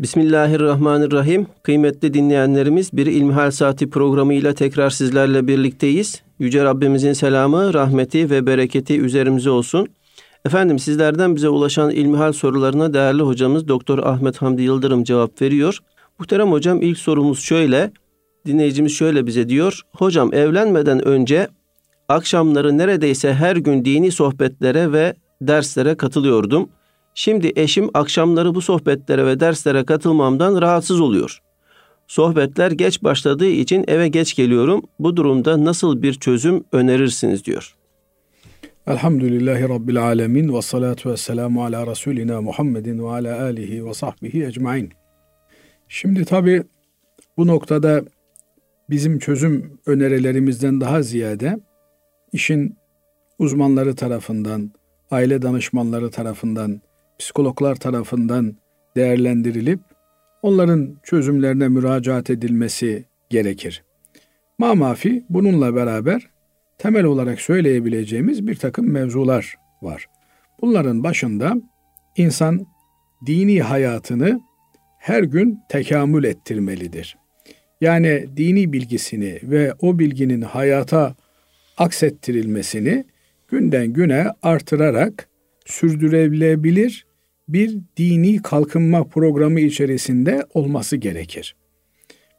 Bismillahirrahmanirrahim. Kıymetli dinleyenlerimiz bir İlmihal Saati programıyla tekrar sizlerle birlikteyiz. Yüce Rabbimizin selamı, rahmeti ve bereketi üzerimize olsun. Efendim sizlerden bize ulaşan ilmihal sorularına değerli hocamız Doktor Ahmet Hamdi Yıldırım cevap veriyor. Muhterem hocam ilk sorumuz şöyle. Dinleyicimiz şöyle bize diyor. Hocam evlenmeden önce akşamları neredeyse her gün dini sohbetlere ve derslere katılıyordum. Şimdi eşim akşamları bu sohbetlere ve derslere katılmamdan rahatsız oluyor. Sohbetler geç başladığı için eve geç geliyorum. Bu durumda nasıl bir çözüm önerirsiniz diyor. Elhamdülillahi Rabbil alemin ve salatu ve selamu ala Resulina Muhammedin ve ala alihi ve sahbihi ecmain. Şimdi tabi bu noktada bizim çözüm önerilerimizden daha ziyade işin uzmanları tarafından, aile danışmanları tarafından, psikologlar tarafından değerlendirilip onların çözümlerine müracaat edilmesi gerekir. Mamafi bununla beraber temel olarak söyleyebileceğimiz bir takım mevzular var. Bunların başında insan dini hayatını her gün tekamül ettirmelidir. Yani dini bilgisini ve o bilginin hayata aksettirilmesini günden güne artırarak sürdürülebilir bir dini kalkınma programı içerisinde olması gerekir.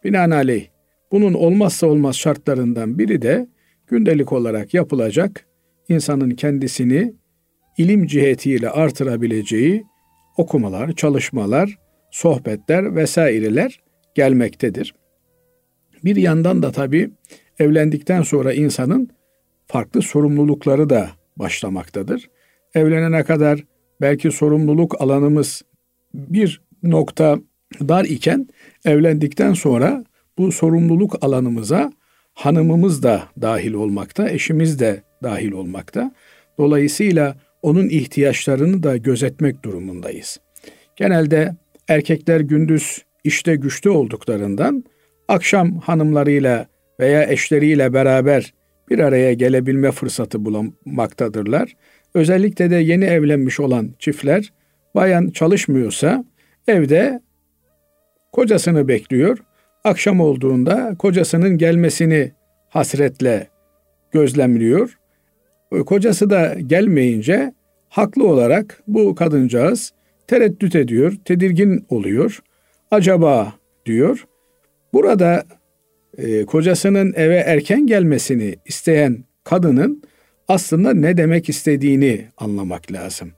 Binaenaleyh bunun olmazsa olmaz şartlarından biri de gündelik olarak yapılacak insanın kendisini ilim cihetiyle artırabileceği okumalar, çalışmalar, sohbetler vesaireler gelmektedir. Bir yandan da tabii evlendikten sonra insanın farklı sorumlulukları da başlamaktadır. Evlenene kadar belki sorumluluk alanımız bir nokta dar iken evlendikten sonra bu sorumluluk alanımıza hanımımız da dahil olmakta, eşimiz de dahil olmakta. Dolayısıyla onun ihtiyaçlarını da gözetmek durumundayız. Genelde erkekler gündüz işte güçlü olduklarından akşam hanımlarıyla veya eşleriyle beraber bir araya gelebilme fırsatı bulunmaktadırlar. Özellikle de yeni evlenmiş olan çiftler bayan çalışmıyorsa evde kocasını bekliyor. Akşam olduğunda kocasının gelmesini hasretle gözlemliyor. Kocası da gelmeyince haklı olarak bu kadıncağız tereddüt ediyor, tedirgin oluyor. Acaba diyor. Burada e, kocasının eve erken gelmesini isteyen kadının aslında ne demek istediğini anlamak lazım.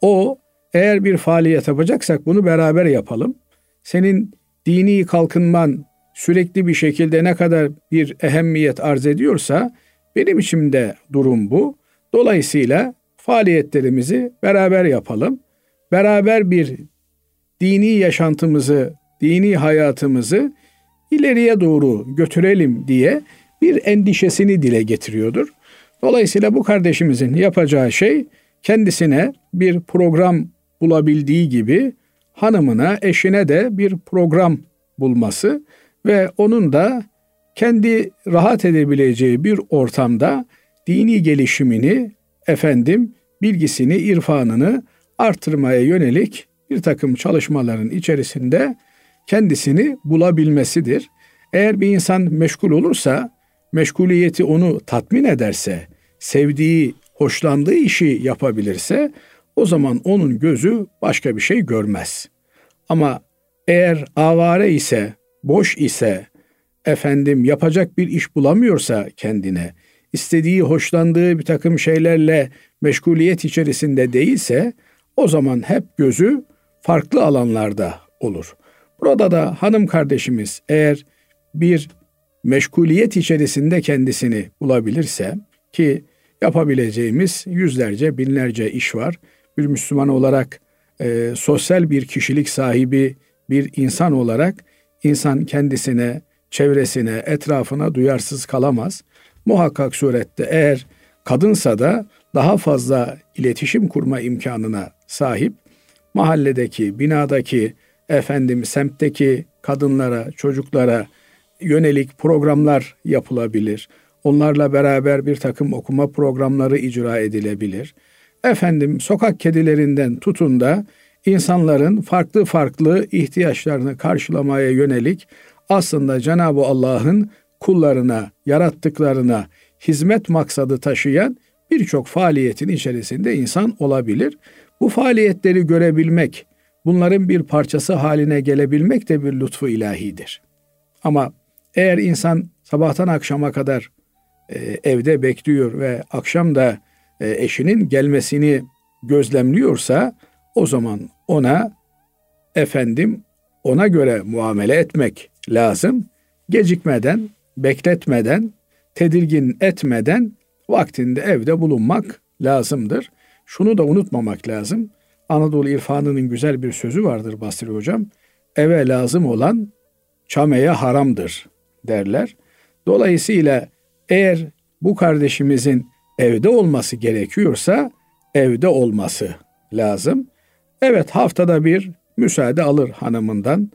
O eğer bir faaliyet yapacaksak bunu beraber yapalım. Senin dini kalkınman sürekli bir şekilde ne kadar bir ehemmiyet arz ediyorsa benim için de durum bu. Dolayısıyla faaliyetlerimizi beraber yapalım. Beraber bir dini yaşantımızı, dini hayatımızı ileriye doğru götürelim diye bir endişesini dile getiriyordur. Dolayısıyla bu kardeşimizin yapacağı şey kendisine bir program bulabildiği gibi hanımına, eşine de bir program bulması ve onun da kendi rahat edebileceği bir ortamda dini gelişimini, efendim bilgisini, irfanını artırmaya yönelik bir takım çalışmaların içerisinde kendisini bulabilmesidir. Eğer bir insan meşgul olursa, meşguliyeti onu tatmin ederse, sevdiği, hoşlandığı işi yapabilirse o zaman onun gözü başka bir şey görmez. Ama eğer avare ise, boş ise, efendim yapacak bir iş bulamıyorsa kendine, istediği, hoşlandığı bir takım şeylerle meşguliyet içerisinde değilse, o zaman hep gözü farklı alanlarda olur. Burada da hanım kardeşimiz eğer bir meşguliyet içerisinde kendisini bulabilirse ki yapabileceğimiz yüzlerce binlerce iş var. Bir Müslüman olarak e, sosyal bir kişilik sahibi bir insan olarak insan kendisine, çevresine, etrafına duyarsız kalamaz. Muhakkak surette eğer kadınsa da daha fazla iletişim kurma imkanına sahip mahalledeki, binadaki, efendim semtteki kadınlara, çocuklara yönelik programlar yapılabilir. Onlarla beraber bir takım okuma programları icra edilebilir. Efendim sokak kedilerinden tutun da insanların farklı farklı ihtiyaçlarını karşılamaya yönelik aslında Cenab-ı Allah'ın kullarına, yarattıklarına hizmet maksadı taşıyan birçok faaliyetin içerisinde insan olabilir. Bu faaliyetleri görebilmek, bunların bir parçası haline gelebilmek de bir lütfu ilahidir. Ama eğer insan sabahtan akşama kadar e, evde bekliyor ve akşam da e, eşinin gelmesini gözlemliyorsa o zaman ona efendim ona göre muamele etmek lazım. Gecikmeden, bekletmeden, tedirgin etmeden vaktinde evde bulunmak lazımdır. Şunu da unutmamak lazım. Anadolu irfanının güzel bir sözü vardır Basri Hocam. Eve lazım olan çameye haramdır derler. Dolayısıyla eğer bu kardeşimizin evde olması gerekiyorsa evde olması lazım. Evet haftada bir müsaade alır hanımından.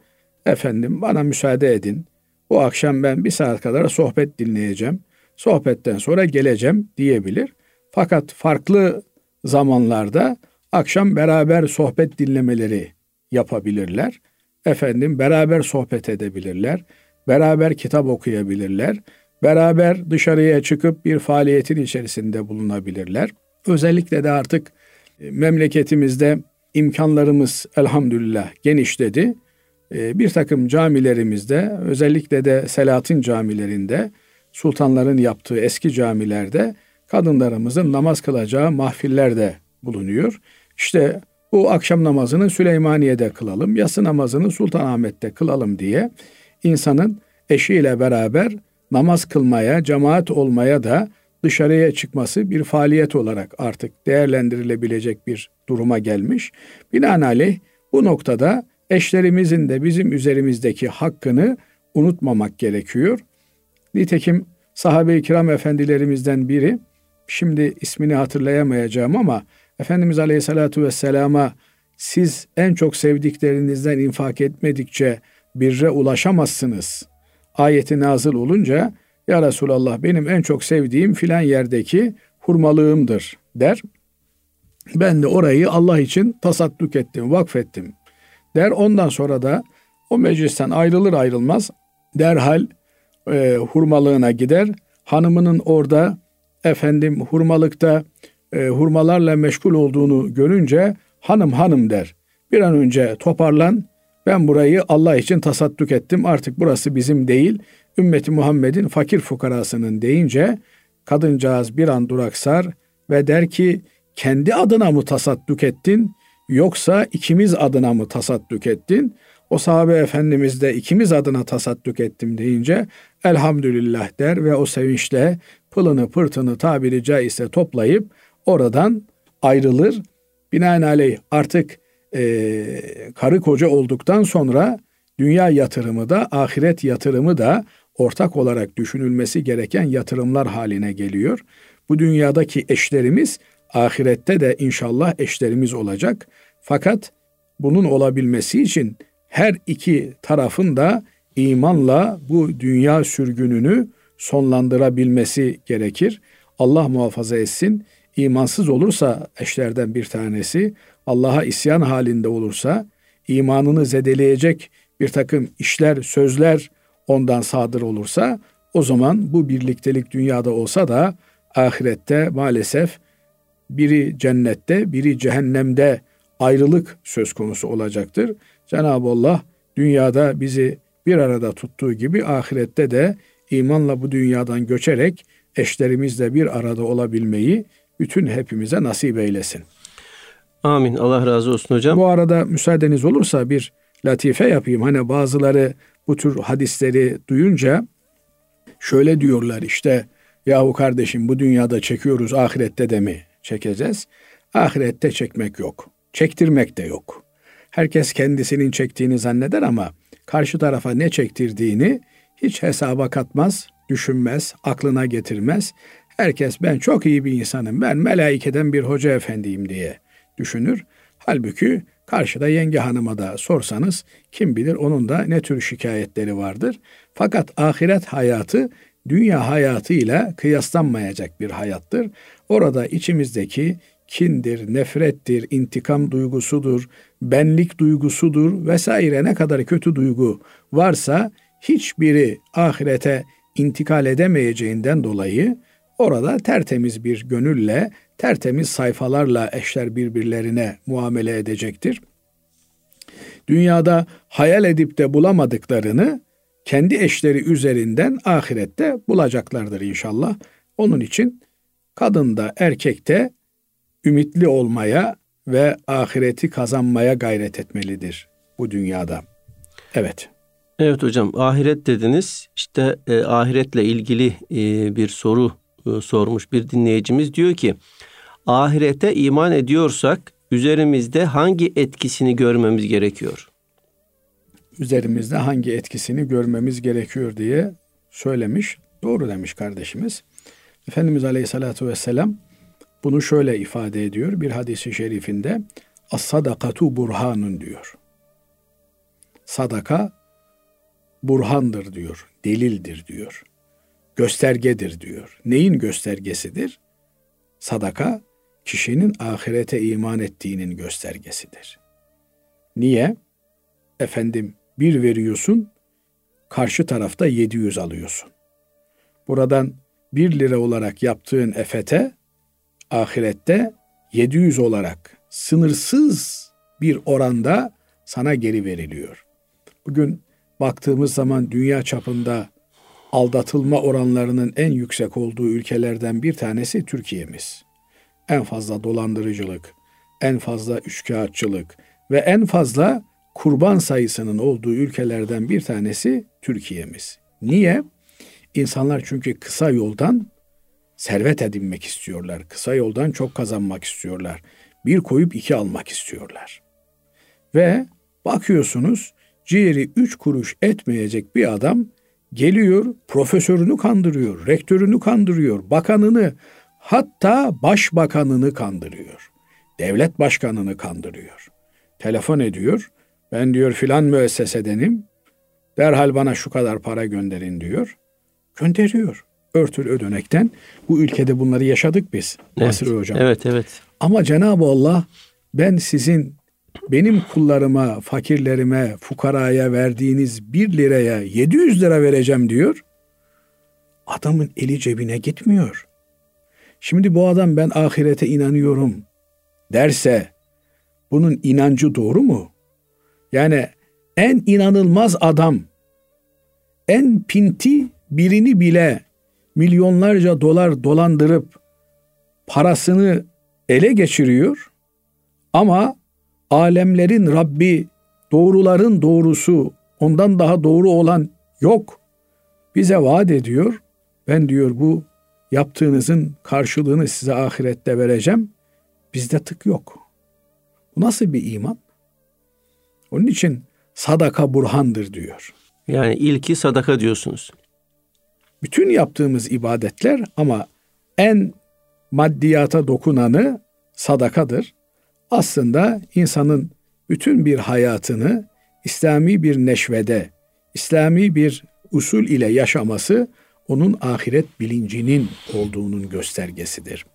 Efendim bana müsaade edin. Bu akşam ben bir saat kadar sohbet dinleyeceğim. Sohbetten sonra geleceğim diyebilir. Fakat farklı zamanlarda akşam beraber sohbet dinlemeleri yapabilirler. Efendim beraber sohbet edebilirler. Beraber kitap okuyabilirler. Beraber dışarıya çıkıp bir faaliyetin içerisinde bulunabilirler. Özellikle de artık e, memleketimizde imkanlarımız elhamdülillah genişledi. E, bir takım camilerimizde özellikle de Selahattin camilerinde sultanların yaptığı eski camilerde kadınlarımızın namaz kılacağı mahfiller de bulunuyor. İşte bu akşam namazını Süleymaniye'de kılalım, yatsı namazını Sultanahmet'te kılalım diye insanın eşiyle beraber namaz kılmaya, cemaat olmaya da dışarıya çıkması bir faaliyet olarak artık değerlendirilebilecek bir duruma gelmiş. Binaenaleyh bu noktada eşlerimizin de bizim üzerimizdeki hakkını unutmamak gerekiyor. Nitekim sahabe-i kiram efendilerimizden biri, şimdi ismini hatırlayamayacağım ama Efendimiz Aleyhisselatü Vesselam'a siz en çok sevdiklerinizden infak etmedikçe birre ulaşamazsınız. Ayeti nazıl olunca ya Resulallah benim en çok sevdiğim filan yerdeki hurmalığımdır der. Ben de orayı Allah için tasadduk ettim, vakfettim der. Ondan sonra da o meclisten ayrılır ayrılmaz derhal e, hurmalığına gider. Hanımının orada efendim hurmalıkta e, hurmalarla meşgul olduğunu görünce hanım hanım der. Bir an önce toparlan ben burayı Allah için tasadduk ettim artık burası bizim değil ümmeti Muhammed'in fakir fukarasının deyince kadıncağız bir an duraksar ve der ki kendi adına mı tasadduk ettin yoksa ikimiz adına mı tasadduk ettin? O sahabe efendimiz de ikimiz adına tasadduk ettim deyince elhamdülillah der ve o sevinçle pılını pırtını tabiri caizse toplayıp oradan ayrılır. Binaenaleyh artık e, karı koca olduktan sonra dünya yatırımı da ahiret yatırımı da ortak olarak düşünülmesi gereken yatırımlar haline geliyor. Bu dünyadaki eşlerimiz ahirette de inşallah eşlerimiz olacak. Fakat bunun olabilmesi için her iki tarafın da imanla bu dünya sürgününü sonlandırabilmesi gerekir. Allah muhafaza etsin. İmansız olursa eşlerden bir tanesi, Allah'a isyan halinde olursa, imanını zedeleyecek bir takım işler, sözler ondan sadır olursa, o zaman bu birliktelik dünyada olsa da ahirette maalesef biri cennette, biri cehennemde ayrılık söz konusu olacaktır. Cenab-ı Allah dünyada bizi bir arada tuttuğu gibi ahirette de imanla bu dünyadan göçerek eşlerimizle bir arada olabilmeyi bütün hepimize nasip eylesin. Amin. Allah razı olsun hocam. Bu arada müsaadeniz olursa bir latife yapayım. Hani bazıları bu tür hadisleri duyunca şöyle diyorlar işte yahu kardeşim bu dünyada çekiyoruz ahirette de mi çekeceğiz? Ahirette çekmek yok. Çektirmek de yok. Herkes kendisinin çektiğini zanneder ama karşı tarafa ne çektirdiğini hiç hesaba katmaz, düşünmez, aklına getirmez. Herkes ben çok iyi bir insanım, ben melaikeden bir hoca efendiyim diye düşünür. Halbuki karşıda yenge hanıma da sorsanız kim bilir onun da ne tür şikayetleri vardır. Fakat ahiret hayatı dünya hayatıyla kıyaslanmayacak bir hayattır. Orada içimizdeki kindir, nefrettir, intikam duygusudur, benlik duygusudur vesaire ne kadar kötü duygu varsa hiçbiri ahirete intikal edemeyeceğinden dolayı orada tertemiz bir gönülle, tertemiz sayfalarla eşler birbirlerine muamele edecektir. Dünyada hayal edip de bulamadıklarını kendi eşleri üzerinden ahirette bulacaklardır inşallah. Onun için kadın da erkek de ümitli olmaya ve ahireti kazanmaya gayret etmelidir bu dünyada. Evet. Evet hocam ahiret dediniz. İşte e, ahiretle ilgili e, bir soru e, sormuş bir dinleyicimiz diyor ki ahirete iman ediyorsak üzerimizde hangi etkisini görmemiz gerekiyor? Üzerimizde hangi etkisini görmemiz gerekiyor diye söylemiş. Doğru demiş kardeşimiz. Efendimiz Aleyhisselatü Vesselam bunu şöyle ifade ediyor bir hadisi şerifinde. As-sadakatu burhanun diyor. Sadaka burhandır diyor, delildir diyor. Göstergedir diyor. Neyin göstergesidir? Sadaka kişinin ahirete iman ettiğinin göstergesidir. Niye? Efendim bir veriyorsun, karşı tarafta 700 alıyorsun. Buradan 1 lira olarak yaptığın efete ahirette 700 olarak sınırsız bir oranda sana geri veriliyor. Bugün baktığımız zaman dünya çapında aldatılma oranlarının en yüksek olduğu ülkelerden bir tanesi Türkiye'miz. En fazla dolandırıcılık, en fazla üçkağıtçılık ve en fazla kurban sayısının olduğu ülkelerden bir tanesi Türkiye'miz. Niye? İnsanlar çünkü kısa yoldan servet edinmek istiyorlar. Kısa yoldan çok kazanmak istiyorlar. Bir koyup iki almak istiyorlar. Ve bakıyorsunuz ciğeri üç kuruş etmeyecek bir adam geliyor profesörünü kandırıyor, rektörünü kandırıyor, bakanını hatta başbakanını kandırıyor. Devlet başkanını kandırıyor. Telefon ediyor. Ben diyor filan müessesedenim. Derhal bana şu kadar para gönderin diyor. Gönderiyor örtülü ödenekten. Bu ülkede bunları yaşadık biz. Evet, Basri Hocam. Evet, evet. Ama Cenab-ı Allah ben sizin benim kullarıma, fakirlerime, fukaraya verdiğiniz bir liraya 700 lira vereceğim diyor. Adamın eli cebine gitmiyor. Şimdi bu adam ben ahirete inanıyorum derse bunun inancı doğru mu? Yani en inanılmaz adam, en pinti birini bile milyonlarca dolar dolandırıp parasını ele geçiriyor ama alemlerin Rabbi doğruların doğrusu ondan daha doğru olan yok. Bize vaat ediyor. Ben diyor bu yaptığınızın karşılığını size ahirette vereceğim. Bizde tık yok. Bu nasıl bir iman? Onun için sadaka burhandır diyor. Yani ilki sadaka diyorsunuz bütün yaptığımız ibadetler ama en maddiyata dokunanı sadakadır. Aslında insanın bütün bir hayatını İslami bir neşvede, İslami bir usul ile yaşaması onun ahiret bilincinin olduğunun göstergesidir.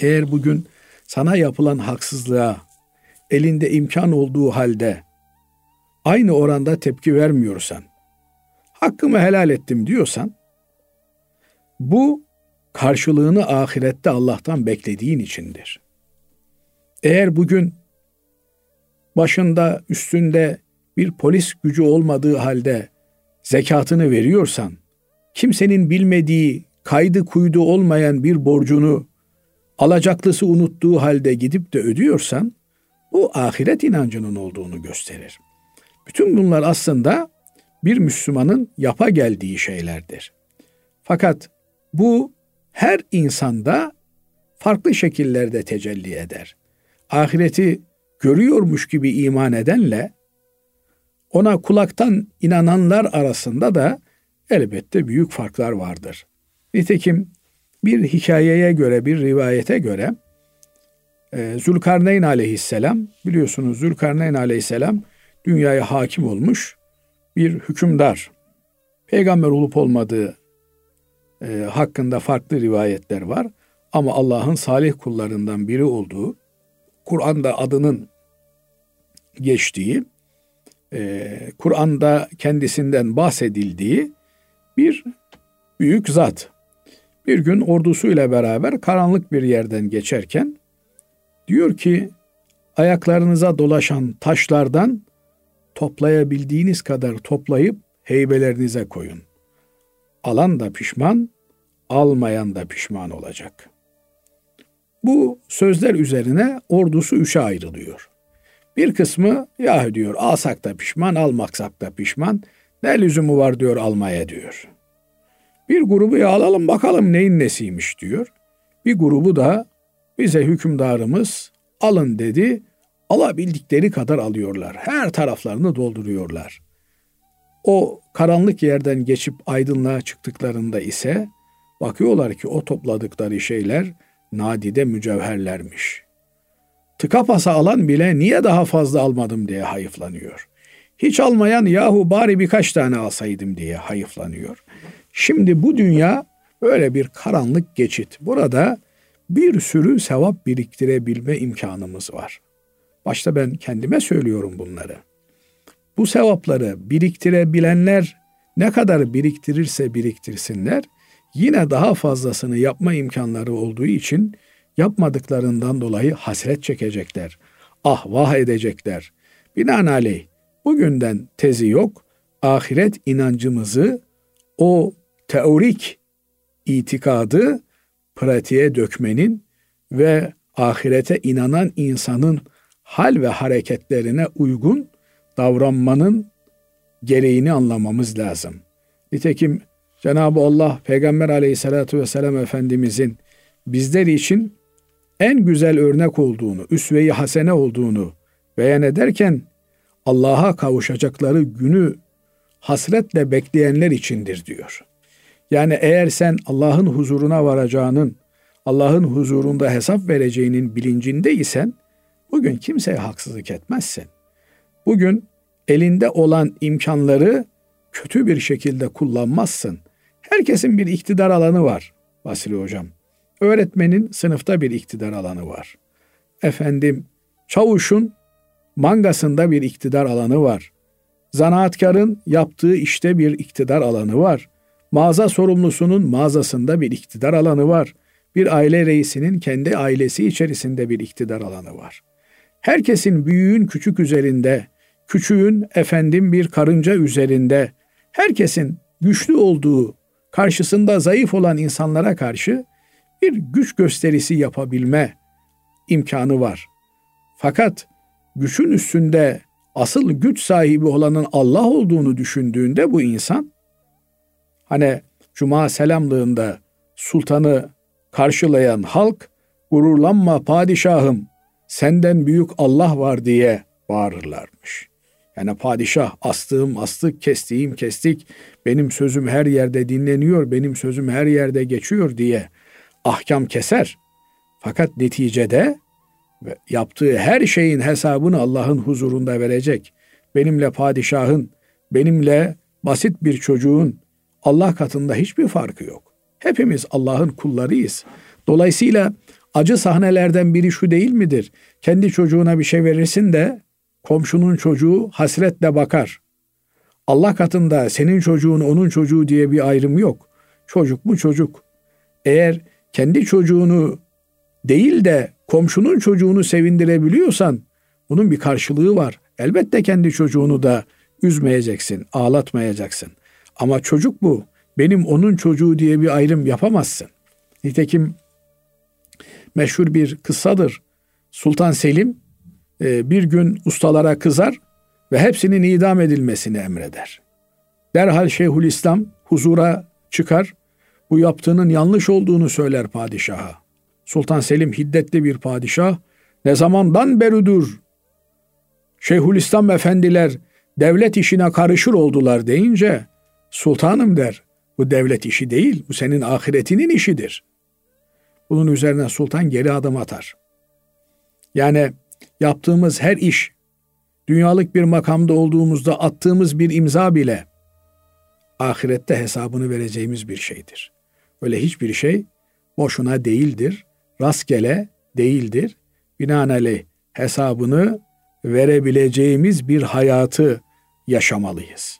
Eğer bugün sana yapılan haksızlığa elinde imkan olduğu halde aynı oranda tepki vermiyorsan, hakkımı helal ettim diyorsan bu karşılığını ahirette Allah'tan beklediğin içindir. Eğer bugün başında üstünde bir polis gücü olmadığı halde zekatını veriyorsan, kimsenin bilmediği, kaydı kuydu olmayan bir borcunu alacaklısı unuttuğu halde gidip de ödüyorsan, bu ahiret inancının olduğunu gösterir. Bütün bunlar aslında bir Müslümanın yapa geldiği şeylerdir. Fakat bu her insanda farklı şekillerde tecelli eder. Ahireti görüyormuş gibi iman edenle ona kulaktan inananlar arasında da elbette büyük farklar vardır. Nitekim bir hikayeye göre, bir rivayete göre e, Zülkarneyn aleyhisselam, biliyorsunuz Zülkarneyn aleyhisselam dünyaya hakim olmuş bir hükümdar. Peygamber olup olmadığı e, hakkında farklı rivayetler var. ama Allah'ın salih kullarından biri olduğu, Kur'an'da adının geçtiği, e, Kur'an'da kendisinden bahsedildiği bir büyük zat. Bir gün ordusuyla beraber karanlık bir yerden geçerken diyor ki ayaklarınıza dolaşan taşlardan toplayabildiğiniz kadar toplayıp heybelerinize koyun. Alan da pişman, almayan da pişman olacak. Bu sözler üzerine ordusu üçe ayrılıyor. Bir kısmı ya diyor alsak da pişman, almaksak da pişman. Ne lüzumu var diyor almaya diyor. Bir grubu ya alalım bakalım neyin nesiymiş diyor. Bir grubu da bize hükümdarımız alın dedi. Alabildikleri kadar alıyorlar. Her taraflarını dolduruyorlar. O karanlık yerden geçip aydınlığa çıktıklarında ise bakıyorlar ki o topladıkları şeyler nadide mücevherlermiş. Tıka pasa alan bile niye daha fazla almadım diye hayıflanıyor. Hiç almayan yahu bari birkaç tane alsaydım diye hayıflanıyor. Şimdi bu dünya böyle bir karanlık geçit. Burada bir sürü sevap biriktirebilme imkanımız var. Başta ben kendime söylüyorum bunları. Bu sevapları biriktirebilenler ne kadar biriktirirse biriktirsinler yine daha fazlasını yapma imkanları olduğu için yapmadıklarından dolayı hasret çekecekler. Ah vah edecekler. Binaenaleyh bugünden tezi yok. Ahiret inancımızı o teorik itikadı pratiğe dökmenin ve ahirete inanan insanın hal ve hareketlerine uygun davranmanın gereğini anlamamız lazım. Nitekim Cenab-ı Allah Peygamber aleyhissalatü vesselam Efendimizin bizler için en güzel örnek olduğunu, üsve-i hasene olduğunu beyan ederken Allah'a kavuşacakları günü hasretle bekleyenler içindir diyor. Yani eğer sen Allah'ın huzuruna varacağının, Allah'ın huzurunda hesap vereceğinin bilincindeysen bugün kimseye haksızlık etmezsin. Bugün elinde olan imkanları kötü bir şekilde kullanmazsın. Herkesin bir iktidar alanı var Basri Hocam. Öğretmenin sınıfta bir iktidar alanı var. Efendim çavuşun mangasında bir iktidar alanı var. Zanaatkarın yaptığı işte bir iktidar alanı var. Mağaza sorumlusunun mağazasında bir iktidar alanı var. Bir aile reisinin kendi ailesi içerisinde bir iktidar alanı var. Herkesin büyüğün küçük üzerinde, küçüğün efendim bir karınca üzerinde, herkesin güçlü olduğu, karşısında zayıf olan insanlara karşı bir güç gösterisi yapabilme imkanı var. Fakat güçün üstünde asıl güç sahibi olanın Allah olduğunu düşündüğünde bu insan hani cuma selamlığında sultanı karşılayan halk gururlanma padişahım senden büyük Allah var diye bağırırlarmış. Yani padişah astığım astık, kestiğim kestik, benim sözüm her yerde dinleniyor, benim sözüm her yerde geçiyor diye ahkam keser. Fakat neticede yaptığı her şeyin hesabını Allah'ın huzurunda verecek. Benimle padişahın, benimle basit bir çocuğun Allah katında hiçbir farkı yok. Hepimiz Allah'ın kullarıyız. Dolayısıyla acı sahnelerden biri şu değil midir? Kendi çocuğuna bir şey verirsin de komşunun çocuğu hasretle bakar. Allah katında senin çocuğun onun çocuğu diye bir ayrım yok. Çocuk mu çocuk. Eğer kendi çocuğunu değil de komşunun çocuğunu sevindirebiliyorsan bunun bir karşılığı var. Elbette kendi çocuğunu da üzmeyeceksin, ağlatmayacaksın. Ama çocuk bu. Benim onun çocuğu diye bir ayrım yapamazsın. Nitekim meşhur bir kıssadır. Sultan Selim e, bir gün ustalara kızar ve hepsinin idam edilmesini emreder. Derhal Şeyhülislam huzura çıkar bu yaptığının yanlış olduğunu söyler padişaha. Sultan Selim hiddetli bir padişah. Ne zamandan beridir Şeyhülislam efendiler devlet işine karışır oldular deyince sultanım der. Bu devlet işi değil, bu senin ahiretinin işidir. Bunun üzerine sultan geri adım atar. Yani yaptığımız her iş, dünyalık bir makamda olduğumuzda attığımız bir imza bile ahirette hesabını vereceğimiz bir şeydir. Öyle hiçbir şey boşuna değildir, rastgele değildir. Binaenaleyh hesabını verebileceğimiz bir hayatı yaşamalıyız.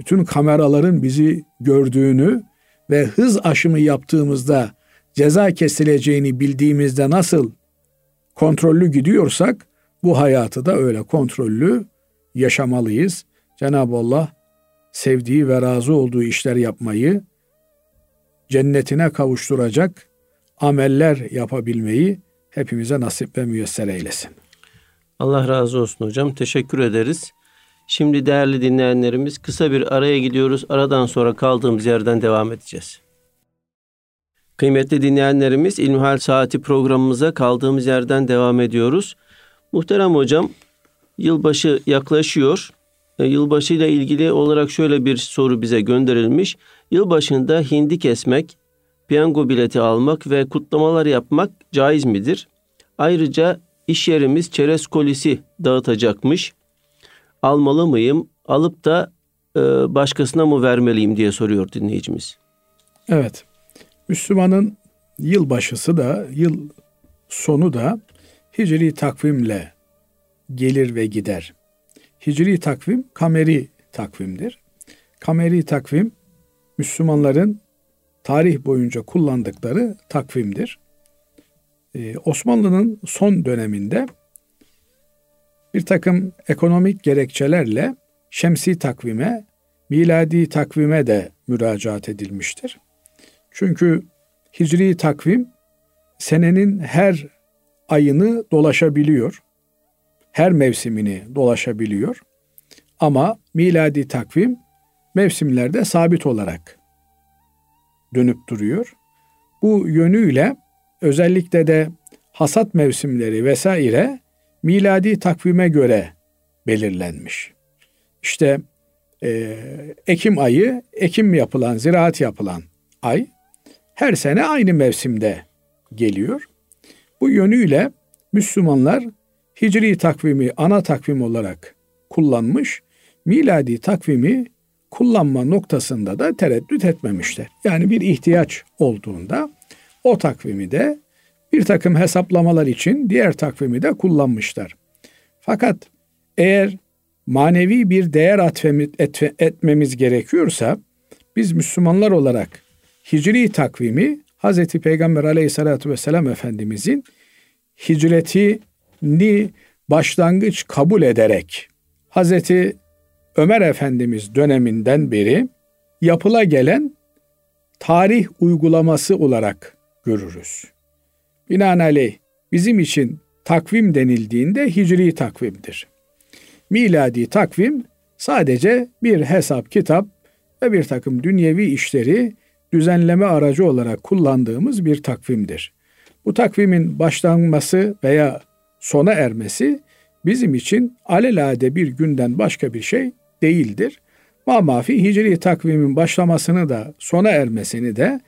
Bütün kameraların bizi gördüğünü ve hız aşımı yaptığımızda ceza kesileceğini bildiğimizde nasıl kontrollü gidiyorsak bu hayatı da öyle kontrollü yaşamalıyız. Cenab-ı Allah sevdiği ve razı olduğu işler yapmayı, cennetine kavuşturacak ameller yapabilmeyi hepimize nasip ve müyesser eylesin. Allah razı olsun hocam. Teşekkür ederiz. Şimdi değerli dinleyenlerimiz kısa bir araya gidiyoruz. Aradan sonra kaldığımız yerden devam edeceğiz. Kıymetli dinleyenlerimiz İlmihal Saati programımıza kaldığımız yerden devam ediyoruz. Muhterem hocam, yılbaşı yaklaşıyor. E, yılbaşı ilgili olarak şöyle bir soru bize gönderilmiş. Yılbaşında hindi kesmek, piyango bileti almak ve kutlamalar yapmak caiz midir? Ayrıca iş yerimiz çerez kolisi dağıtacakmış. Almalı mıyım? Alıp da e, başkasına mı vermeliyim diye soruyor dinleyicimiz. Evet. Müslümanın yılbaşısı da yıl sonu da hicri takvimle gelir ve gider. Hicri takvim kameri takvimdir. Kameri takvim Müslümanların tarih boyunca kullandıkları takvimdir. Ee, Osmanlı'nın son döneminde bir takım ekonomik gerekçelerle şemsi takvime, miladi takvime de müracaat edilmiştir. Çünkü hicri takvim senenin her ayını dolaşabiliyor. Her mevsimini dolaşabiliyor. Ama miladi takvim mevsimlerde sabit olarak dönüp duruyor. Bu yönüyle özellikle de hasat mevsimleri vesaire miladi takvime göre belirlenmiş. İşte e, Ekim ayı, Ekim yapılan, ziraat yapılan ay her sene aynı mevsimde geliyor. Bu yönüyle Müslümanlar Hicri takvimi ana takvim olarak kullanmış, miladi takvimi kullanma noktasında da tereddüt etmemişler. Yani bir ihtiyaç olduğunda o takvimi de bir takım hesaplamalar için diğer takvimi de kullanmışlar. Fakat eğer manevi bir değer etmemiz gerekiyorsa biz Müslümanlar olarak Hicri takvimi Hz. Peygamber aleyhissalatü vesselam Efendimizin hicretini başlangıç kabul ederek Hz. Ömer Efendimiz döneminden beri yapıla gelen tarih uygulaması olarak görürüz. Binaenaleyh bizim için takvim denildiğinde hicri takvimdir. Miladi takvim sadece bir hesap kitap ve bir takım dünyevi işleri düzenleme aracı olarak kullandığımız bir takvimdir. Bu takvimin başlanması veya sona ermesi bizim için alelade bir günden başka bir şey değildir. Mamafi hicri takvimin başlamasını da sona ermesini de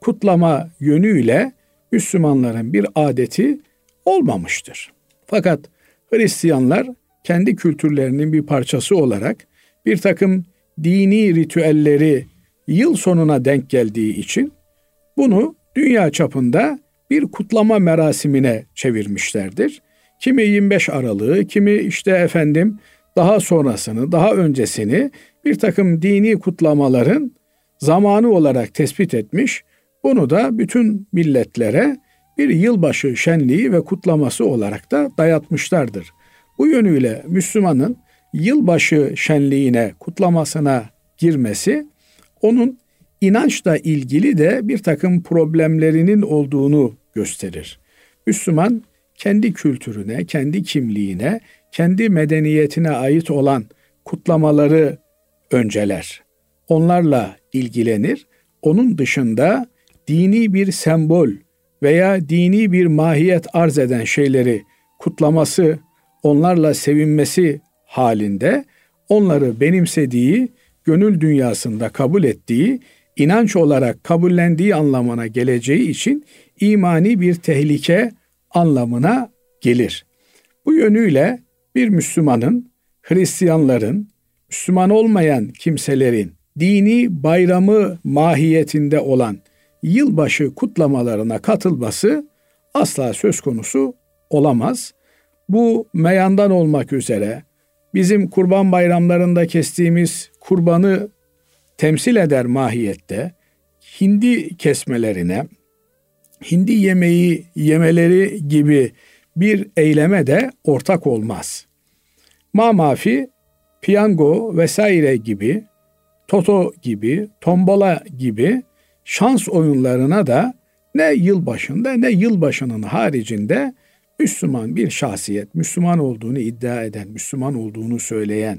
kutlama yönüyle Müslümanların bir adeti olmamıştır. Fakat Hristiyanlar kendi kültürlerinin bir parçası olarak bir takım dini ritüelleri yıl sonuna denk geldiği için bunu dünya çapında bir kutlama merasimine çevirmişlerdir. Kimi 25 Aralık'ı, kimi işte efendim daha sonrasını, daha öncesini bir takım dini kutlamaların zamanı olarak tespit etmiş. Bunu da bütün milletlere bir yılbaşı şenliği ve kutlaması olarak da dayatmışlardır. Bu yönüyle Müslümanın yılbaşı şenliğine, kutlamasına girmesi onun inançla ilgili de bir takım problemlerinin olduğunu gösterir. Müslüman kendi kültürüne, kendi kimliğine, kendi medeniyetine ait olan kutlamaları önceler. Onlarla ilgilenir. Onun dışında dini bir sembol veya dini bir mahiyet arz eden şeyleri kutlaması, onlarla sevinmesi halinde onları benimsediği, gönül dünyasında kabul ettiği, inanç olarak kabullendiği anlamına geleceği için imani bir tehlike anlamına gelir. Bu yönüyle bir Müslümanın, Hristiyanların, Müslüman olmayan kimselerin dini bayramı mahiyetinde olan yılbaşı kutlamalarına katılması asla söz konusu olamaz. Bu meyandan olmak üzere bizim kurban bayramlarında kestiğimiz kurbanı temsil eder mahiyette hindi kesmelerine, hindi yemeği yemeleri gibi bir eyleme de ortak olmaz. Mamafi, piyango vesaire gibi, toto gibi, tombola gibi şans oyunlarına da ne yılbaşında ne yılbaşının haricinde Müslüman bir şahsiyet, Müslüman olduğunu iddia eden, Müslüman olduğunu söyleyen,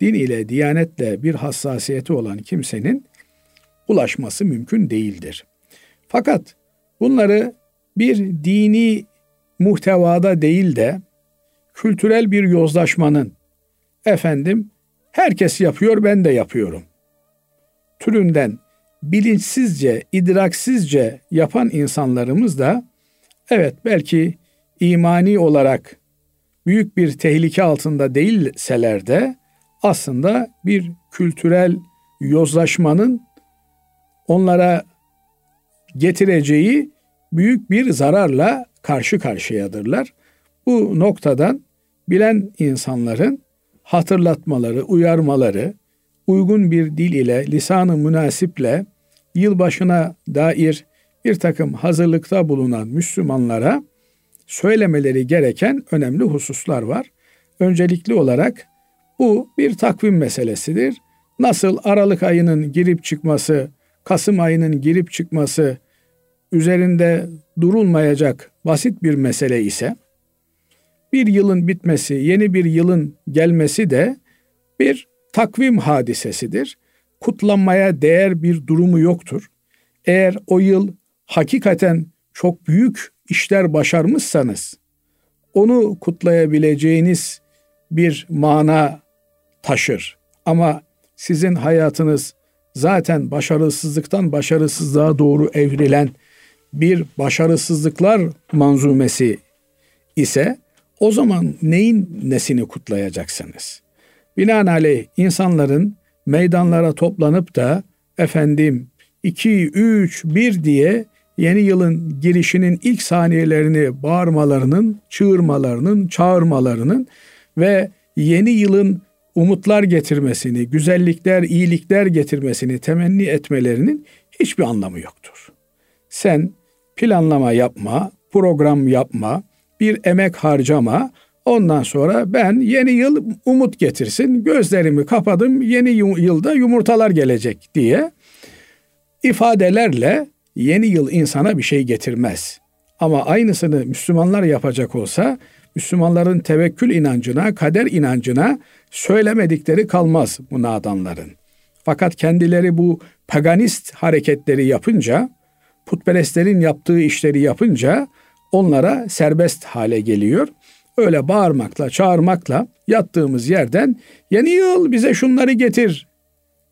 din ile, diyanetle bir hassasiyeti olan kimsenin ulaşması mümkün değildir. Fakat bunları bir dini muhtevada değil de kültürel bir yozlaşmanın efendim herkes yapıyor ben de yapıyorum türünden bilinçsizce, idraksizce yapan insanlarımız da evet belki imani olarak büyük bir tehlike altında değilseler de aslında bir kültürel yozlaşmanın onlara getireceği büyük bir zararla karşı karşıyadırlar. Bu noktadan bilen insanların hatırlatmaları, uyarmaları, uygun bir dil ile, lisanı münasiple yılbaşına dair bir takım hazırlıkta bulunan Müslümanlara söylemeleri gereken önemli hususlar var. Öncelikli olarak bu bir takvim meselesidir. Nasıl Aralık ayının girip çıkması, Kasım ayının girip çıkması üzerinde durulmayacak basit bir mesele ise bir yılın bitmesi, yeni bir yılın gelmesi de bir takvim hadisesidir. Kutlanmaya değer bir durumu yoktur. Eğer o yıl hakikaten çok büyük işler başarmışsanız onu kutlayabileceğiniz bir mana taşır. Ama sizin hayatınız zaten başarısızlıktan başarısızlığa doğru evrilen bir başarısızlıklar manzumesi ise o zaman neyin nesini kutlayacaksınız? Binaenaleyh insanların meydanlara toplanıp da efendim 2, 3, 1 diye yeni yılın girişinin ilk saniyelerini bağırmalarının, çığırmalarının, çağırmalarının ve yeni yılın umutlar getirmesini, güzellikler, iyilikler getirmesini temenni etmelerinin hiçbir anlamı yoktur. Sen planlama yapma, program yapma, bir emek harcama. Ondan sonra ben yeni yıl umut getirsin, gözlerimi kapadım, yeni yılda yumurtalar gelecek diye ifadelerle yeni yıl insana bir şey getirmez. Ama aynısını Müslümanlar yapacak olsa Müslümanların tevekkül inancına, kader inancına söylemedikleri kalmaz bu nadanların. Fakat kendileri bu paganist hareketleri yapınca, putperestlerin yaptığı işleri yapınca onlara serbest hale geliyor. Öyle bağırmakla, çağırmakla yattığımız yerden yeni yıl bize şunları getir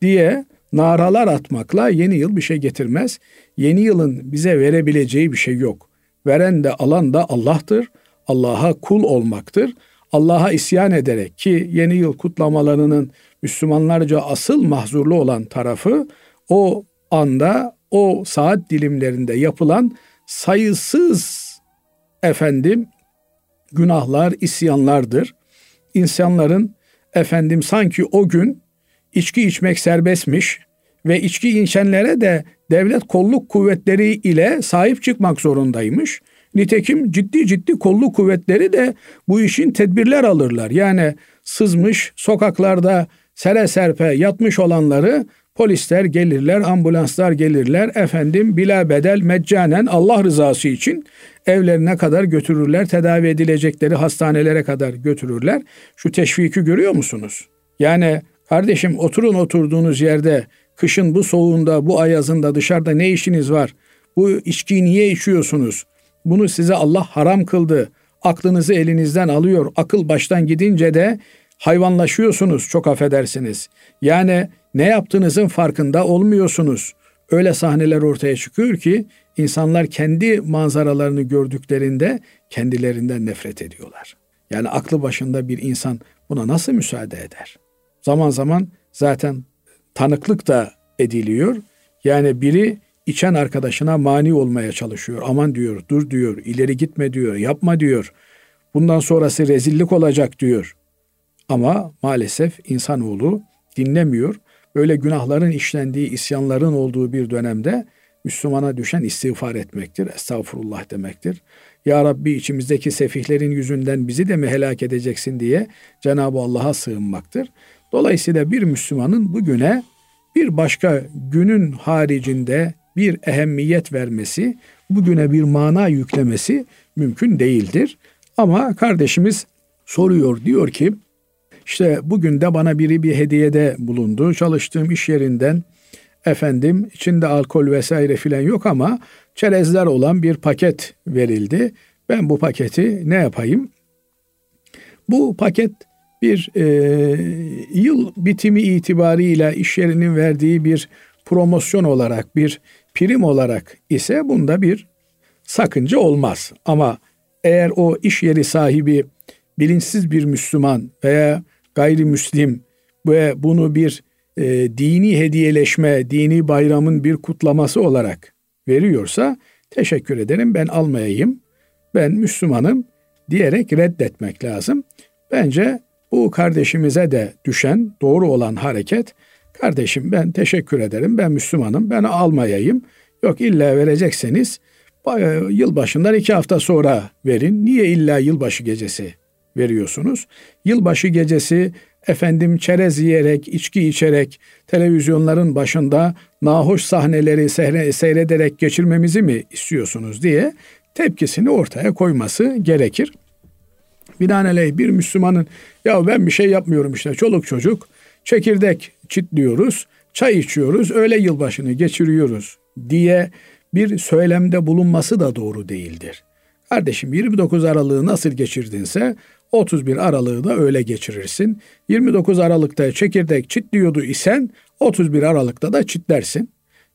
diye naralar atmakla yeni yıl bir şey getirmez. Yeni yılın bize verebileceği bir şey yok. Veren de alan da Allah'tır. Allah'a kul olmaktır. Allah'a isyan ederek ki yeni yıl kutlamalarının Müslümanlarca asıl mahzurlu olan tarafı o anda o saat dilimlerinde yapılan sayısız efendim günahlar, isyanlardır. İnsanların efendim sanki o gün içki içmek serbestmiş ve içki içenlere de devlet kolluk kuvvetleri ile sahip çıkmak zorundaymış. Nitekim ciddi ciddi kolluk kuvvetleri de bu işin tedbirler alırlar. Yani sızmış sokaklarda sere serpe yatmış olanları polisler gelirler, ambulanslar gelirler. Efendim bila bedel meccanen Allah rızası için evlerine kadar götürürler. Tedavi edilecekleri hastanelere kadar götürürler. Şu teşviki görüyor musunuz? Yani kardeşim oturun oturduğunuz yerde kışın bu soğuğunda, bu ayazında dışarıda ne işiniz var? Bu içkiyi niye içiyorsunuz? Bunu size Allah haram kıldı. Aklınızı elinizden alıyor. Akıl baştan gidince de hayvanlaşıyorsunuz çok affedersiniz. Yani ne yaptığınızın farkında olmuyorsunuz. Öyle sahneler ortaya çıkıyor ki insanlar kendi manzaralarını gördüklerinde kendilerinden nefret ediyorlar. Yani aklı başında bir insan buna nasıl müsaade eder? Zaman zaman zaten tanıklık da ediliyor. Yani biri içen arkadaşına mani olmaya çalışıyor. Aman diyor, dur diyor, ileri gitme diyor, yapma diyor. Bundan sonrası rezillik olacak diyor. Ama maalesef insanoğlu dinlemiyor. Böyle günahların işlendiği, isyanların olduğu bir dönemde Müslümana düşen istiğfar etmektir. Estağfurullah demektir. Ya Rabbi içimizdeki sefihlerin yüzünden bizi de mi helak edeceksin diye Cenab-ı Allah'a sığınmaktır. Dolayısıyla bir Müslümanın bugüne bir başka günün haricinde bir ehemmiyet vermesi, bugüne bir mana yüklemesi mümkün değildir. Ama kardeşimiz soruyor diyor ki işte bugün de bana biri bir hediyede bulundu. Çalıştığım iş yerinden efendim içinde alkol vesaire filan yok ama çerezler olan bir paket verildi. Ben bu paketi ne yapayım? Bu paket bir e, yıl bitimi itibariyle iş yerinin verdiği bir promosyon olarak, bir prim olarak ise bunda bir sakınca olmaz. Ama eğer o iş yeri sahibi bilinçsiz bir Müslüman veya gayrimüslim ve bunu bir e, dini hediyeleşme, dini bayramın bir kutlaması olarak veriyorsa teşekkür ederim ben almayayım. Ben Müslümanım diyerek reddetmek lazım. Bence bu kardeşimize de düşen doğru olan hareket kardeşim ben teşekkür ederim ben Müslümanım ben almayayım. Yok illa verecekseniz yılbaşından iki hafta sonra verin. Niye illa yılbaşı gecesi veriyorsunuz? Yılbaşı gecesi efendim çerez yiyerek, içki içerek televizyonların başında nahoş sahneleri seyrederek geçirmemizi mi istiyorsunuz diye tepkisini ortaya koyması gerekir. Binaenaleyh bir Müslümanın ya ben bir şey yapmıyorum işte çoluk çocuk çekirdek çitliyoruz, çay içiyoruz, öyle yılbaşını geçiriyoruz diye bir söylemde bulunması da doğru değildir. Kardeşim 29 Aralık'ı nasıl geçirdinse 31 Aralık'ı da öyle geçirirsin. 29 Aralık'ta çekirdek çitliyordu isen 31 Aralık'ta da çitlersin.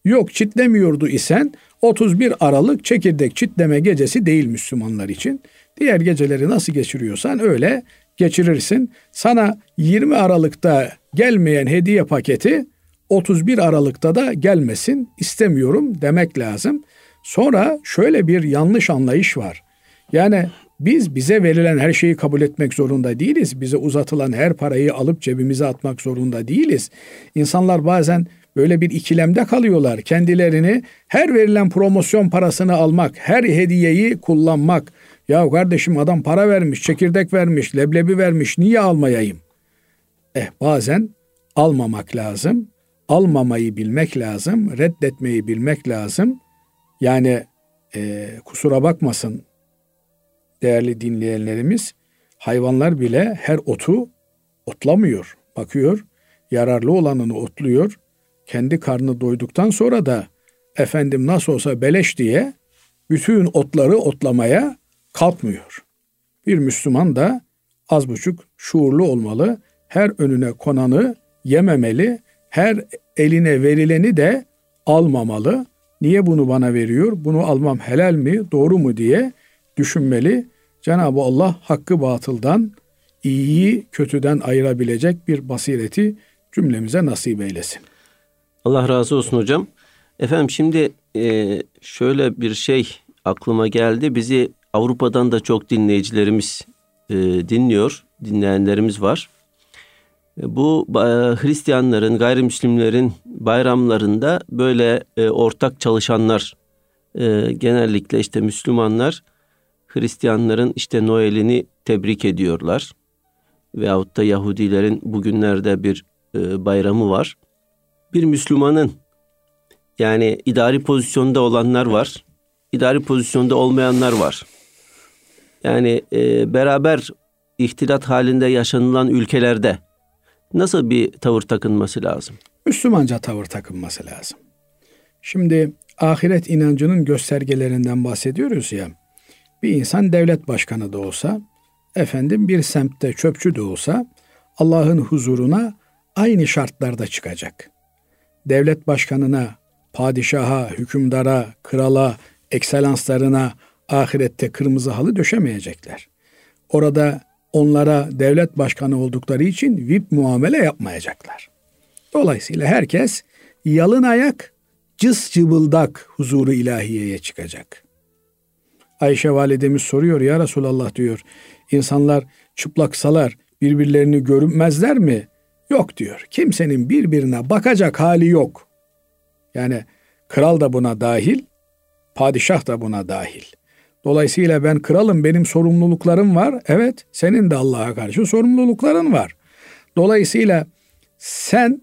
Yok çitlemiyordu isen 31 Aralık çekirdek çitleme gecesi değil Müslümanlar için. Diğer geceleri nasıl geçiriyorsan öyle geçirirsin. Sana 20 Aralık'ta gelmeyen hediye paketi 31 Aralık'ta da gelmesin istemiyorum demek lazım. Sonra şöyle bir yanlış anlayış var. Yani biz bize verilen her şeyi kabul etmek zorunda değiliz. Bize uzatılan her parayı alıp cebimize atmak zorunda değiliz. İnsanlar bazen böyle bir ikilemde kalıyorlar. Kendilerini her verilen promosyon parasını almak, her hediyeyi kullanmak. Ya kardeşim adam para vermiş, çekirdek vermiş, leblebi vermiş, niye almayayım? Eh bazen almamak lazım. Almamayı bilmek lazım, reddetmeyi bilmek lazım. Yani e, kusura bakmasın değerli dinleyenlerimiz, hayvanlar bile her otu otlamıyor. Bakıyor, yararlı olanını otluyor. Kendi karnı doyduktan sonra da efendim nasıl olsa beleş diye bütün otları otlamaya kalkmıyor. Bir Müslüman da az buçuk şuurlu olmalı. Her önüne konanı yememeli. Her eline verileni de almamalı. Niye bunu bana veriyor? Bunu almam helal mi, doğru mu diye düşünmeli. Cenab-ı Allah hakkı batıldan, iyiyi kötüden ayırabilecek bir basireti cümlemize nasip eylesin. Allah razı olsun hocam. Efendim şimdi e, şöyle bir şey aklıma geldi. Bizi Avrupa'dan da çok dinleyicilerimiz e, dinliyor, dinleyenlerimiz var. E, bu Hristiyanların, gayrimüslimlerin bayramlarında böyle ortak çalışanlar, genellikle işte Müslümanlar Hristiyanların işte Noel'ini tebrik ediyorlar. Veyahut da Yahudilerin bugünlerde bir e, bayramı var. Bir Müslümanın yani idari pozisyonda olanlar var. İdari pozisyonda olmayanlar var. Yani e, beraber ihtilat halinde yaşanılan ülkelerde nasıl bir tavır takınması lazım? Müslümanca tavır takınması lazım. Şimdi ahiret inancının göstergelerinden bahsediyoruz ya. Bir insan devlet başkanı da olsa, efendim bir semtte çöpçü de olsa Allah'ın huzuruna aynı şartlarda çıkacak. Devlet başkanına, padişaha, hükümdara, krala, ekselanslarına ahirette kırmızı halı döşemeyecekler. Orada onlara devlet başkanı oldukları için VIP muamele yapmayacaklar. Dolayısıyla herkes yalın ayak cız cıbıldak huzuru ilahiyeye çıkacak. Ayşe validemiz soruyor ya Resulallah diyor. İnsanlar çıplaksalar birbirlerini görünmezler mi? Yok diyor. Kimsenin birbirine bakacak hali yok. Yani kral da buna dahil, padişah da buna dahil. Dolayısıyla ben kralım, benim sorumluluklarım var. Evet, senin de Allah'a karşı sorumlulukların var. Dolayısıyla sen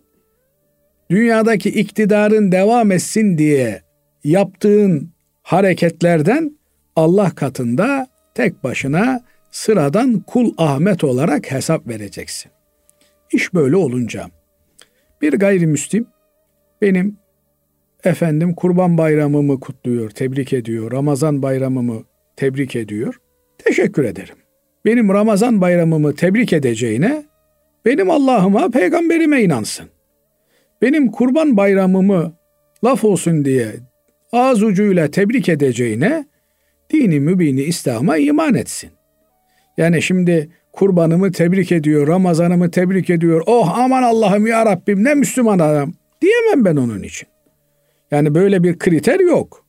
dünyadaki iktidarın devam etsin diye yaptığın hareketlerden Allah katında tek başına sıradan kul Ahmet olarak hesap vereceksin. İş böyle olunca bir gayrimüslim benim efendim kurban bayramımı kutluyor, tebrik ediyor, Ramazan bayramımı tebrik ediyor. Teşekkür ederim. Benim Ramazan bayramımı tebrik edeceğine benim Allah'ıma, peygamberime inansın. Benim kurban bayramımı laf olsun diye ağız ucuyla tebrik edeceğine dini mübini İslam'a iman etsin. Yani şimdi kurbanımı tebrik ediyor, Ramazanımı tebrik ediyor. Oh aman Allah'ım ya Rabbim ne Müslüman adam. Diyemem ben onun için. Yani böyle bir kriter yok.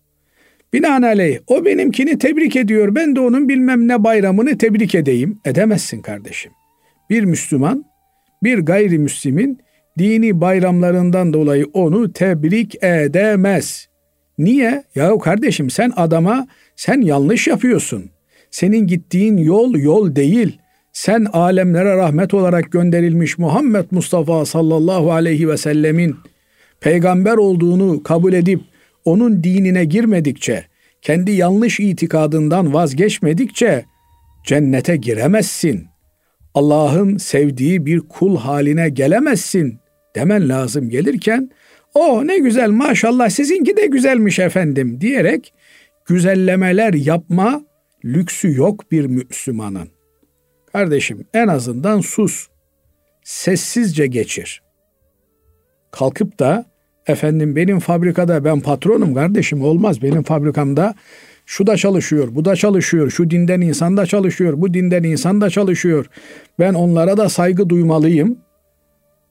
Binaenaleyh o benimkini tebrik ediyor. Ben de onun bilmem ne bayramını tebrik edeyim. Edemezsin kardeşim. Bir Müslüman bir gayrimüslimin dini bayramlarından dolayı onu tebrik edemez. Niye? Yahu kardeşim sen adama sen yanlış yapıyorsun. Senin gittiğin yol yol değil. Sen alemlere rahmet olarak gönderilmiş Muhammed Mustafa sallallahu aleyhi ve sellemin peygamber olduğunu kabul edip onun dinine girmedikçe, kendi yanlış itikadından vazgeçmedikçe cennete giremezsin. Allah'ın sevdiği bir kul haline gelemezsin demen lazım gelirken o ne güzel maşallah sizinki de güzelmiş efendim diyerek güzellemeler yapma lüksü yok bir Müslümanın. Kardeşim en azından sus. Sessizce geçir. Kalkıp da efendim benim fabrikada ben patronum kardeşim olmaz benim fabrikamda şu da çalışıyor, bu da çalışıyor, şu dinden insan da çalışıyor, bu dinden insan da çalışıyor. Ben onlara da saygı duymalıyım.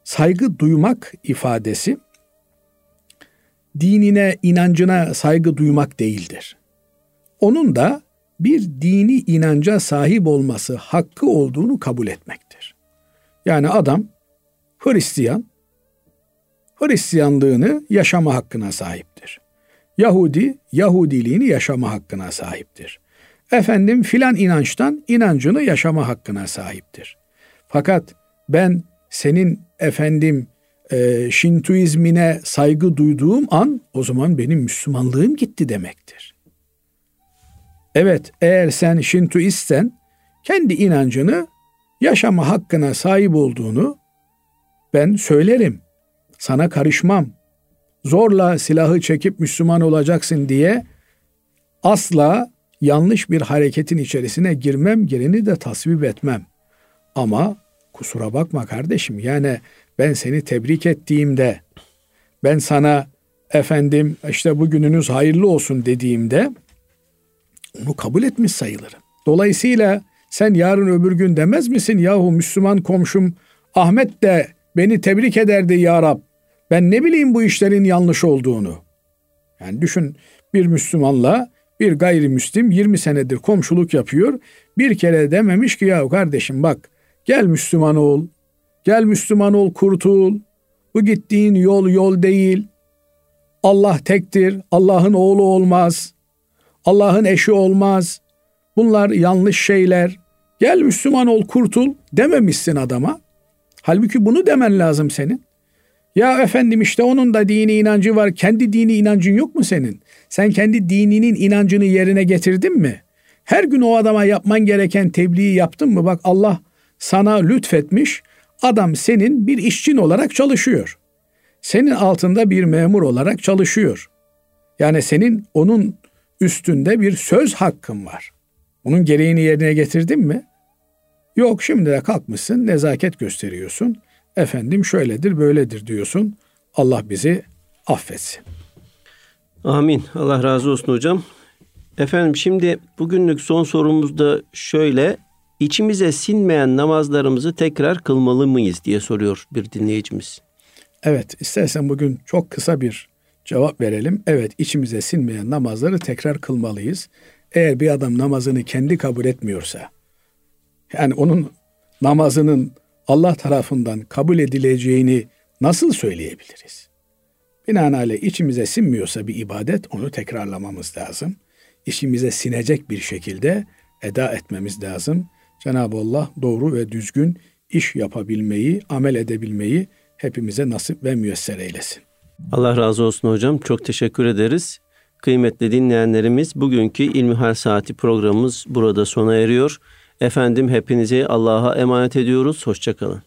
Saygı duymak ifadesi dinine, inancına saygı duymak değildir. Onun da bir dini inanca sahip olması hakkı olduğunu kabul etmektir. Yani adam Hristiyan, Hristiyanlığını yaşama hakkına sahiptir. Yahudi, Yahudiliğini yaşama hakkına sahiptir. Efendim filan inançtan inancını yaşama hakkına sahiptir. Fakat ben senin efendim e, Şintuizmine saygı duyduğum an o zaman benim Müslümanlığım gitti demektir. Evet eğer sen Şintuistsen kendi inancını yaşama hakkına sahip olduğunu ben söylerim. Sana karışmam. Zorla silahı çekip Müslüman olacaksın diye asla yanlış bir hareketin içerisine girmem, girini de tasvip etmem. Ama kusura bakma kardeşim yani ben seni tebrik ettiğimde, ben sana efendim işte bugününüz hayırlı olsun dediğimde onu kabul etmiş sayılırım. Dolayısıyla sen yarın öbür gün demez misin yahu Müslüman komşum Ahmet de beni tebrik ederdi ya Rab. Ben ne bileyim bu işlerin yanlış olduğunu. Yani düşün bir Müslümanla bir gayrimüslim 20 senedir komşuluk yapıyor. Bir kere dememiş ki ya kardeşim bak gel Müslüman ol. Gel Müslüman ol kurtul. Bu gittiğin yol yol değil. Allah tektir. Allah'ın oğlu olmaz. Allah'ın eşi olmaz. Bunlar yanlış şeyler. Gel Müslüman ol kurtul dememişsin adama. Halbuki bunu demen lazım senin. Ya efendim işte onun da dini inancı var. Kendi dini inancın yok mu senin? Sen kendi dininin inancını yerine getirdin mi? Her gün o adama yapman gereken tebliği yaptın mı? Bak Allah sana lütfetmiş. Adam senin bir işçin olarak çalışıyor. Senin altında bir memur olarak çalışıyor. Yani senin onun üstünde bir söz hakkın var. Onun gereğini yerine getirdin mi? Yok şimdi de kalkmışsın nezaket gösteriyorsun. Efendim şöyledir böyledir diyorsun. Allah bizi affetsin. Amin. Allah razı olsun hocam. Efendim şimdi bugünlük son sorumuz da şöyle içimize sinmeyen namazlarımızı tekrar kılmalı mıyız diye soruyor bir dinleyicimiz. Evet, istersen bugün çok kısa bir Cevap verelim. Evet içimize sinmeyen namazları tekrar kılmalıyız. Eğer bir adam namazını kendi kabul etmiyorsa, yani onun namazının Allah tarafından kabul edileceğini nasıl söyleyebiliriz? Binaenaleyh içimize sinmiyorsa bir ibadet onu tekrarlamamız lazım. İşimize sinecek bir şekilde eda etmemiz lazım. Cenab-ı Allah doğru ve düzgün iş yapabilmeyi, amel edebilmeyi hepimize nasip ve müyesser eylesin. Allah razı olsun hocam. Çok teşekkür ederiz. Kıymetli dinleyenlerimiz bugünkü İlmihal Saati programımız burada sona eriyor. Efendim hepinizi Allah'a emanet ediyoruz. Hoşçakalın.